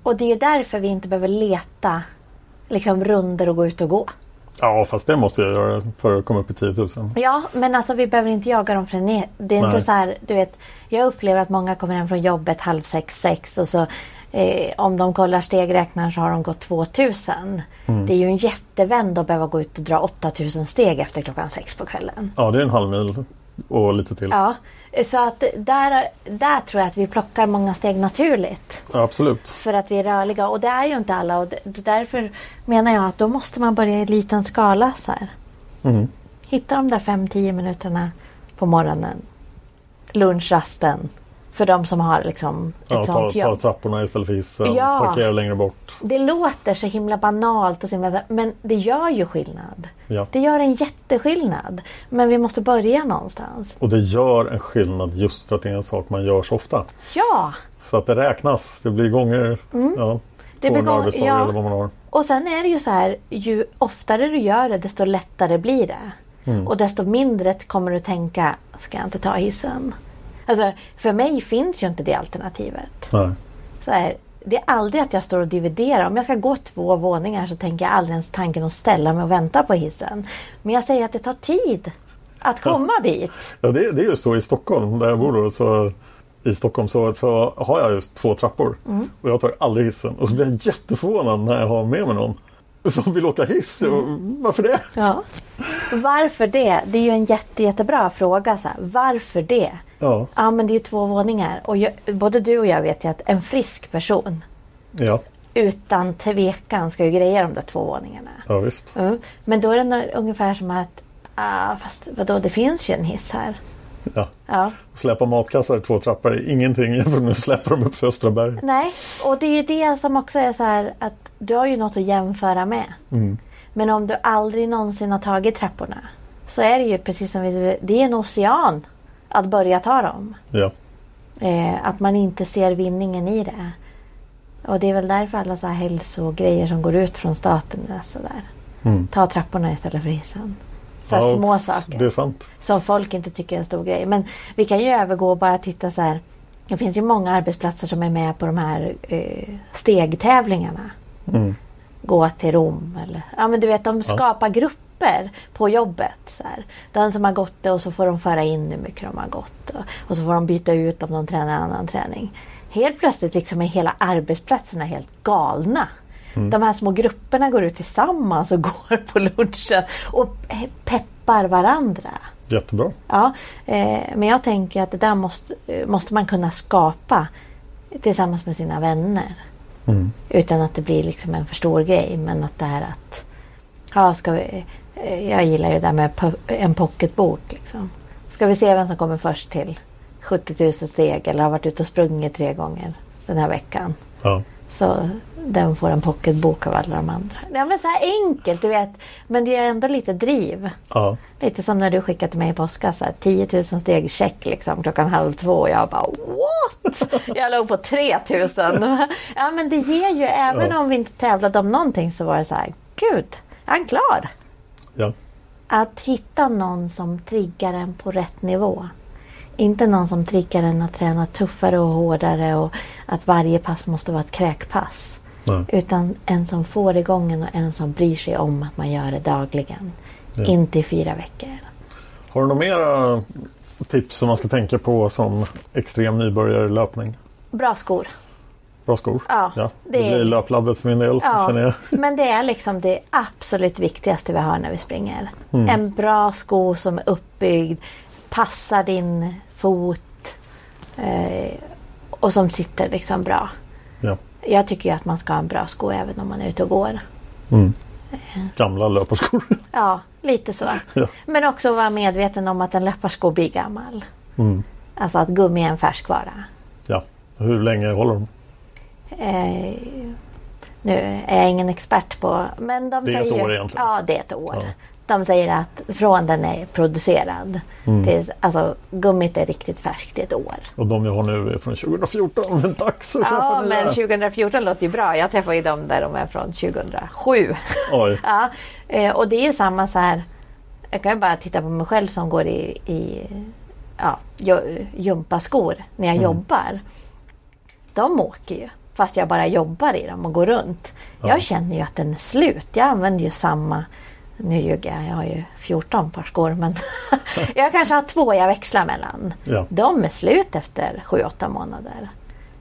Och det är därför vi inte behöver leta liksom runder och gå ut och gå. ja, fast det måste jag göra för att komma upp i 10 000. Ja, men alltså vi behöver inte jaga dem från ner. Det är inte så här, du vet. Jag upplever att många kommer hem från jobbet halv sex, sex och så eh, om de kollar stegräknaren så har de gått 2000. Mm. Det är ju en jättevänd att behöva gå ut och dra 8000 steg efter klockan sex på kvällen. Ja, det är en halv mil och lite till. Ja, så att där, där tror jag att vi plockar många steg naturligt. Ja, absolut. För att vi är rörliga och det är ju inte alla och därför menar jag att då måste man börja i liten skala så här. Mm. Hitta de där 5-10 minuterna på morgonen. Lunchrasten. För de som har liksom ett Ja, ta, sånt ta jobb. trapporna istället för hissen, Ja. parkera längre bort. Det låter så himla banalt och så himla, men det gör ju skillnad. Ja. Det gör en jätteskillnad. Men vi måste börja någonstans. Och det gör en skillnad just för att det är en sak man gör så ofta. Ja! Så att det räknas. Det blir gånger ja, Mm. Det blir 200 gång- arbetsdagar ja. eller vad man har. Och sen är det ju så här, ju oftare du gör det desto lättare blir det. Mm. Och desto mindre kommer du tänka, ska jag inte ta hissen? Alltså för mig finns ju inte det alternativet. Nej. Så här, det är aldrig att jag står och dividerar. Om jag ska gå två våningar så tänker jag aldrig ens tanken att ställa mig och vänta på hissen. Men jag säger att det tar tid att komma dit. Ja, det, det är ju så i Stockholm där jag bor. Då, så, I Stockholm så, så har jag just två trappor. Mm. Och jag tar aldrig hissen. Och så blir jag jätteförvånad när jag har med mig någon som vill åka hiss. Och, varför det? Ja. Varför det? Det är ju en jätte, jättebra fråga. Så här. Varför det? Ja, Ja men det är ju två våningar. Och jag, både du och jag vet ju att en frisk person ja, utan tvekan ska ju greja de där två våningarna. ja visst. Mm. Men då är det ungefär som att, ah, fast vadå det finns ju en hiss här. Ja. Ja. Släpa matkassar två trappor är ingenting jämfört med att släppa dem upp för Östra berg. Nej, och det är ju det som också är så här att du har ju något att jämföra med. Mm. Men om du aldrig någonsin har tagit trapporna så är det ju precis som vi det är en ocean att börja ta dem. Ja, Eh, att man inte ser vinningen i det. Och det är väl därför alla så här hälsogrejer som går ut från staten är sådär. Mm. Ta trapporna istället för hissen. Så här Ja, små saker. det är sant. Som folk inte tycker är en stor grej. Men vi kan ju övergå och bara titta så här. Det finns ju många arbetsplatser som är med på de här eh, stegtävlingarna. Mm. Gå till Rom eller ja men du vet de skapar grupper på jobbet. Så här. De som har gått det och så får de föra in hur mycket de har gått. Och, och så får de byta ut om de tränar annan träning. Helt plötsligt liksom är hela arbetsplatserna helt galna. De här små grupperna går ut tillsammans och går på lunchen och pe- peppar varandra. Jättebra. Ja, eh, men jag tänker att det där måste, måste man kunna skapa tillsammans med sina vänner. Mm. Utan att det blir liksom en för stor grej. Men att det här att... Ja, ska vi, eh, jag gillar ju det där med po- en pocketbok. Liksom. Ska vi se vem som kommer först till 70 000 steg eller har varit ute och sprungit tre gånger den här veckan. Ja. Så den får en pocketbok av alla de andra. Ja, men så här enkelt, du vet. Men det är ändå lite driv. Ja. Lite som när du skickade till mig i påskas. så här, 10 000 steg check liksom klockan halv två. Och jag bara what? Jag låg på 3 000. Ja men det ger ju, även Ja. om vi inte tävlade om någonting så var det så här. Gud, är han klar? ja. Att hitta någon som triggar en på rätt nivå. Inte någon som triggar en att träna tuffare och hårdare och att varje pass måste vara ett kräkpass. Nej. Utan en som får igång en och en som bryr sig om att man gör det dagligen. Ja. Inte i fyra veckor. Har du några mera tips som man ska tänka på som extrem nybörjare i löpning? Bra skor. Bra skor? Ja, det, det- blir löplabbet för min del. Ja, men det är liksom det absolut viktigaste vi har när vi springer. En bra sko som är uppbyggd, passar din fot eh, och som sitter liksom bra. Ja. Jag tycker att man ska ha en bra sko även om man är ute och går. Gamla löparskor. Ja, lite så. Ja. Men också vara medveten om att en löparsko blir gammal. Mm. Alltså att gummi är en färskvara. ja. Hur länge håller de? Eh, nu är jag ingen expert på men de Det är ett säger, år egentligen. Ja, det är ett år. Ja. Mm. De säger att från den är producerad. Det är, alltså, gummit är riktigt färskt i ett år. Och de jag har nu är från 2014. Men dags att Ja, men 2014 låter ju bra. Jag träffade ju dem där de är från 2007. Oj. Ja, eh, och det är samma så här. Jag kan ju bara titta på mig själv som går i, i ja, gympaskor när jag jobbar. De åker ju. Fast jag bara jobbar i dem och går runt. Jag känner ju att den är slut. Jag använder ju samma. Nu ljuger jag, jag har ju 14 par skor men jag kanske har två jag växlar mellan. Ja. De är slut efter 7-8 månader.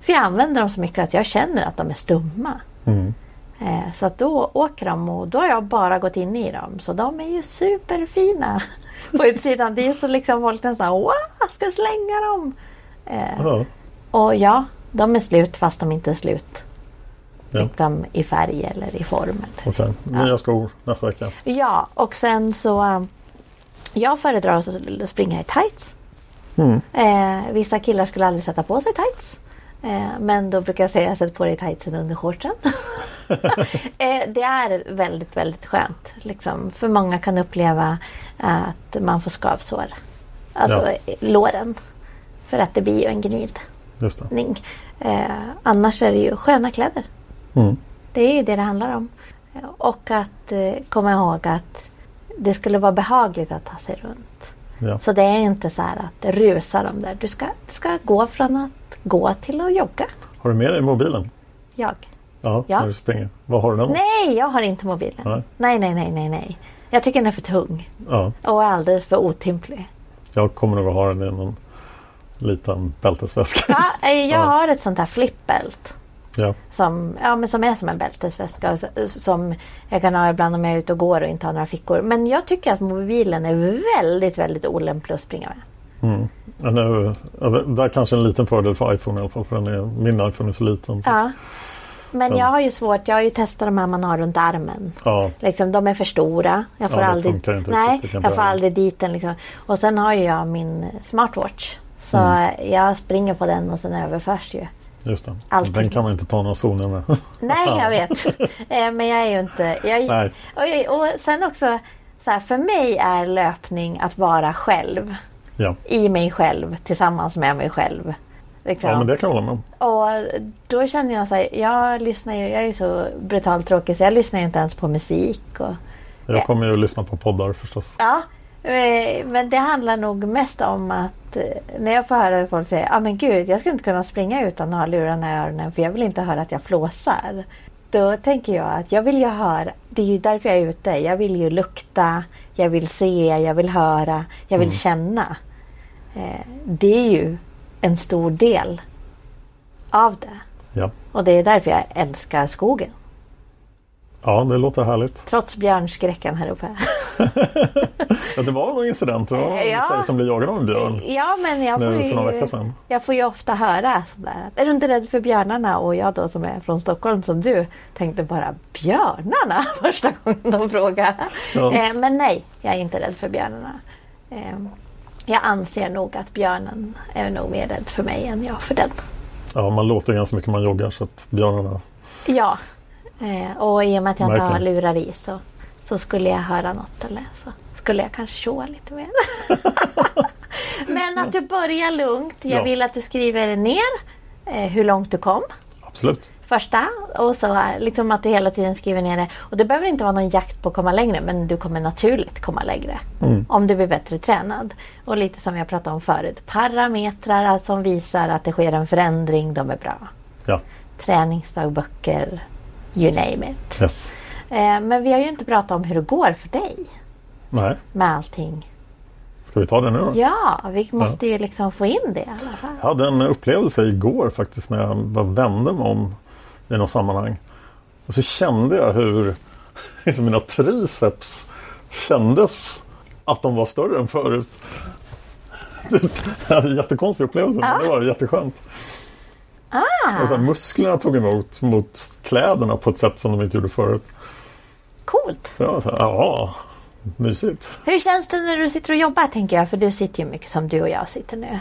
För jag använder dem så mycket att jag känner att de är stumma. Mm. Eh, Så att då åker de och då har jag bara gått in i dem. Så de är ju superfina på utsidan. Det är så liksom folk nästan wow, ska jag slänga dem? Eh, och ja, de är slut fast de inte är slut. Ja. Liksom i färg eller i form. Eller. Okej, nya skor nästa vecka. Ja, och sen så eh, jag föredrar att springa i tights. Mm. Eh, vissa killar skulle aldrig sätta på sig tights. Eh, men då brukar jag säga sätt på dig tightsen under shortsen. eh, det är väldigt, väldigt skönt. Liksom. För många kan uppleva att man får skavsår. Alltså Ja. låren. För att det blir ju en gnidning. Eh, annars är det ju sköna kläder. Mm. Det är ju det det handlar om. Och att eh, komma ihåg att det skulle vara behagligt att ta sig runt. Ja. Så det är inte så här att rusa dem där. Du ska, ska gå från att gå till att jogga. Har du med dig mobilen? Jag. Ja, Ja. när du springer. Vad har du den? Nej, jag har inte mobilen. Nej. Nej, nej, nej, nej, nej. Jag tycker den är för tung Ja, och alldeles för otymplig. jag kommer nog att ha den i någon liten bältesväska. Ja, eh, jag Ja. har ett sånt här flipbält. Ja. Som, ja, men som är som en bältesväska. Som jag kan ha ibland om jag är ute och går och inte har några fickor. Men jag tycker att mobilen är väldigt, väldigt olämplig att springa med. Mm. Ja, nu, där kanske en liten fördel för iPhone i alla fall. För den är, min iPhone är så liten. Så. Ja. Men Ja. jag har ju svårt. Jag har ju testat de här man har runt armen. Ja. Liksom, de är för stora. Jag får Ja, aldrig, nej, jag får aldrig dit den. Liksom. Och sen har ju jag min smartwatch. Så Mm. jag springer på den och sen överförs ju. Just det. Alltid. Den kan man inte ta några zoner med. Nej, jag vet. Eh, Men jag är ju inte... Jag, Nej. och, och sen också, så här, för mig är löpning att vara själv. ja. I mig själv, tillsammans med mig själv. Liksom. ja, men det kan jag hålla med om. Och då känner jag så här, jag lyssnar ju, jag är ju så brutalt tråkig så jag lyssnar ju inte ens på musik. Och, Jag Ja. kommer ju att lyssna på poddar förstås. ja, men det handlar nog mest om att eh, när jag får höra folk säga, ah, men gud jag skulle inte kunna springa utan att ha lurarna i öronen för jag vill inte höra att jag flåsar. Då tänker jag att jag vill ju höra, det är ju därför jag är ute, jag vill ju lukta, jag vill se, jag vill höra, jag vill känna. Eh, det är ju en stor del av det. Ja. Och det är därför jag älskar skogen. Ja, det låter härligt. Trots björnskräcken här uppe. Ja, det var någon incident. Det var en Ja. tjej som blev jagad av en björn. Ja men jag får, ju, jag får ju ofta höra sådär. Är du inte rädd för björnarna? Och jag då som är från Stockholm som du tänkte bara björnarna första gången de frågade. Ja. Eh, men nej, jag är inte rädd för björnarna. Eh, jag anser nog att björnen är nog mer rädd för mig än jag för den. Ja, man låter ganska mycket man joggar så att björnarna... Ja, eh, och i och med att jag inte har Verkligen. lurar i så, så skulle jag höra något eller så skulle jag kanske tjoa lite mer. Men att du börjar lugnt. Jag Ja. vill att du skriver ner eh, hur långt du kom. Absolut. Första och så här, liksom att du hela tiden skriver ner det. Och det behöver inte vara någon jakt på att komma längre men du kommer naturligt komma längre. Om du blir bättre tränad. Och lite som jag pratade om förut. Parametrar alltså, som visar att det sker en förändring, de är bra. Ja. Träningsdagböcker, you name it. Yes. Eh, men vi har ju inte pratat om hur det går för dig. Nej. med allting. Ska vi ta det nu då? Ja, vi måste ju liksom få in det i alla fall. Jag hade en upplevelse igår faktiskt när jag bara vände mig om i något sammanhang. Och så kände jag hur liksom mina triceps kändes att de var större än förut. Det var en jättekonstig upplevelse men det var jätteskönt. Ah, Och så här, musklerna tog emot mot kläderna på ett sätt som de inte gjorde förut. coolt! Så jag var så här, ja, mysigt. Hur känns det när du sitter och jobbar tänker jag? För du sitter ju mycket som du och jag sitter nu.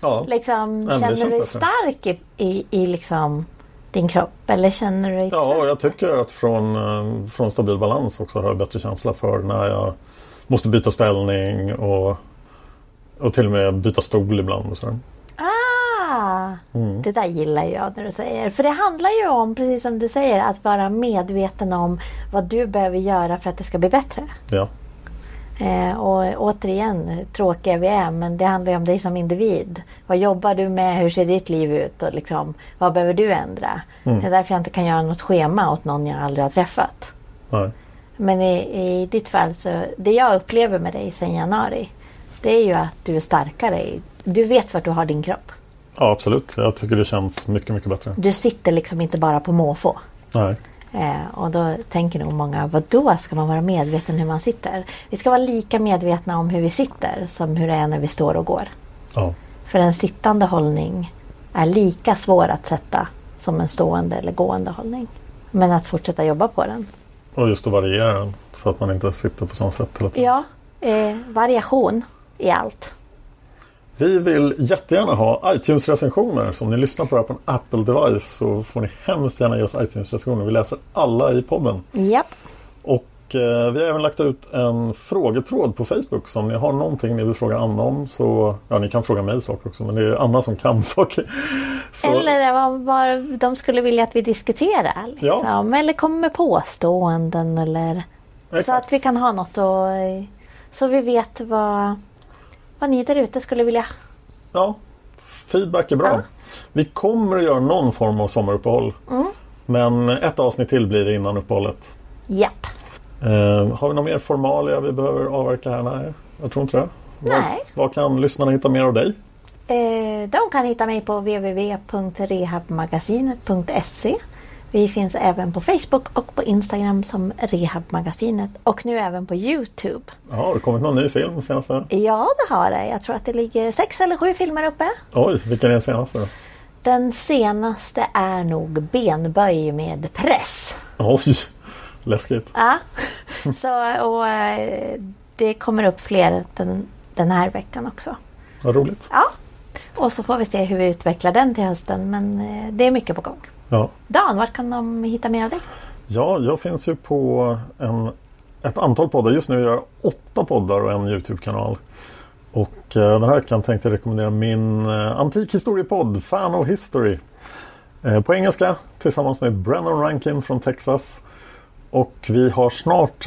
Ja. Liksom, känner du dig stark i, i, i liksom din kropp? Eller känner du dig Ja, och jag tycker att från, eh, från stabil balans också har jag bättre känsla för när jag måste byta ställning och, och till och med byta stol ibland. Och sådär. Ah, Mm. det där gillar jag när du säger. För det handlar ju om, precis som du säger, att vara medveten om vad du behöver göra för att det ska bli bättre. Ja. Eh, och återigen, tråkiga vi är, men det handlar ju om dig som individ. Vad jobbar du med? Hur ser ditt liv ut? Och liksom, vad behöver du ändra? Mm. Det är därför jag inte kan göra något schema åt någon jag aldrig har träffat. Nej. Men i, i ditt fall, så det jag upplever med dig sedan januari, det är ju att du är starkare. Du vet vart du har din kropp. Ja, absolut. Jag tycker det känns mycket, mycket bättre. Du sitter liksom inte bara på måfå. Nej. Eh, och då tänker nog många, vad då ska man vara medveten hur man sitter? Vi ska vara lika medvetna om hur vi sitter som hur det är när vi står och går. Ja. För en sittande hållning är lika svår att sätta som en stående eller gående hållning. Men att fortsätta jobba på den. Och just att variera den så att man inte sitter på samma sätt hela tiden. Ja, eh, variation i allt. Vi vill jättegärna ha iTunes-recensioner. Så om ni lyssnar på det här på en Apple-device så får ni hemskt gärna ge oss iTunes-recensioner. Vi läser alla i podden. Japp. Och eh, vi har även lagt ut en frågetråd på Facebook. Så om ni har någonting ni vill fråga Anna om så... Ja, ni kan fråga mig saker också men det är Anna som kan saker. Så, Eller vad, vad de skulle vilja att vi diskuterar. Liksom. Eller kommer med påståenden. Eller, så Exakt. att vi kan ha något och Så vi vet vad, vad ni där ute skulle vilja. Ja, feedback är bra. Ja. Vi kommer att göra någon form av sommaruppehåll. Mm. Men ett avsnitt till blir det innan uppehållet. Japp. Eh, har vi någon mer formalia vi behöver avverka här? Nej, jag tror inte det. Var, Nej. var kan lyssnarna hitta mer av dig? Eh, de kan hitta mig på www.rehabmagasinet.se Vi finns även på Facebook och på Instagram som Rehabmagasinet och nu även på Youtube. Ja, har det kommit någon ny film senaste? Ja, det har det. Jag tror att det ligger sex eller sju filmer uppe. Oj, vilken är den senaste då? Den senaste är nog Benböj med press. Oj, läskigt. Ja. Så, och, eh, det kommer upp fler den, den här veckan också. Vad roligt. Ja. Och så får vi se hur vi utvecklar den till hösten. Men eh, det är mycket på gång. Ja. Dan, vart kan de hitta mer av dig? ja, jag finns ju på en, ett antal poddar. Just nu gör jag åtta poddar och en Youtube-kanal. Och eh, den här veckan tänkte jag rekommendera min eh, antikhistoriepodd Fan of History. Eh, på engelska tillsammans med Brennan Rankin från Texas. Och vi har snart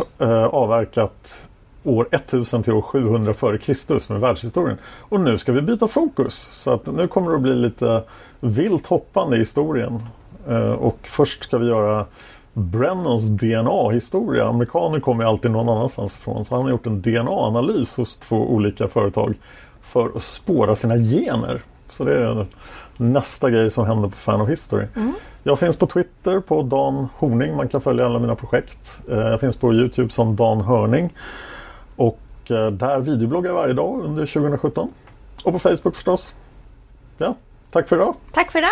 avverkat år 1000 till år 700 före Kristus med världshistorien. Och nu ska vi byta fokus. Så att nu kommer det att bli lite vilt hoppande i historien. Eh, och först ska vi göra Brennans DNA-historia. Amerikaner kommer ju alltid någon annanstans ifrån. Så han har gjort en DNA-analys hos två olika företag för att spåra sina gener. Så det är nästa grej som händer på Fan of History. Jag finns på Twitter på Dan Horning. Man kan följa alla mina projekt. Eh, Jag finns på Youtube som Dan Hörning. Och eh, där videobloggar jag varje dag under 2017. Och på Facebook förstås. Ja, tack för idag. Tack för det.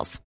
details.